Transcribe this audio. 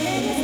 Hey.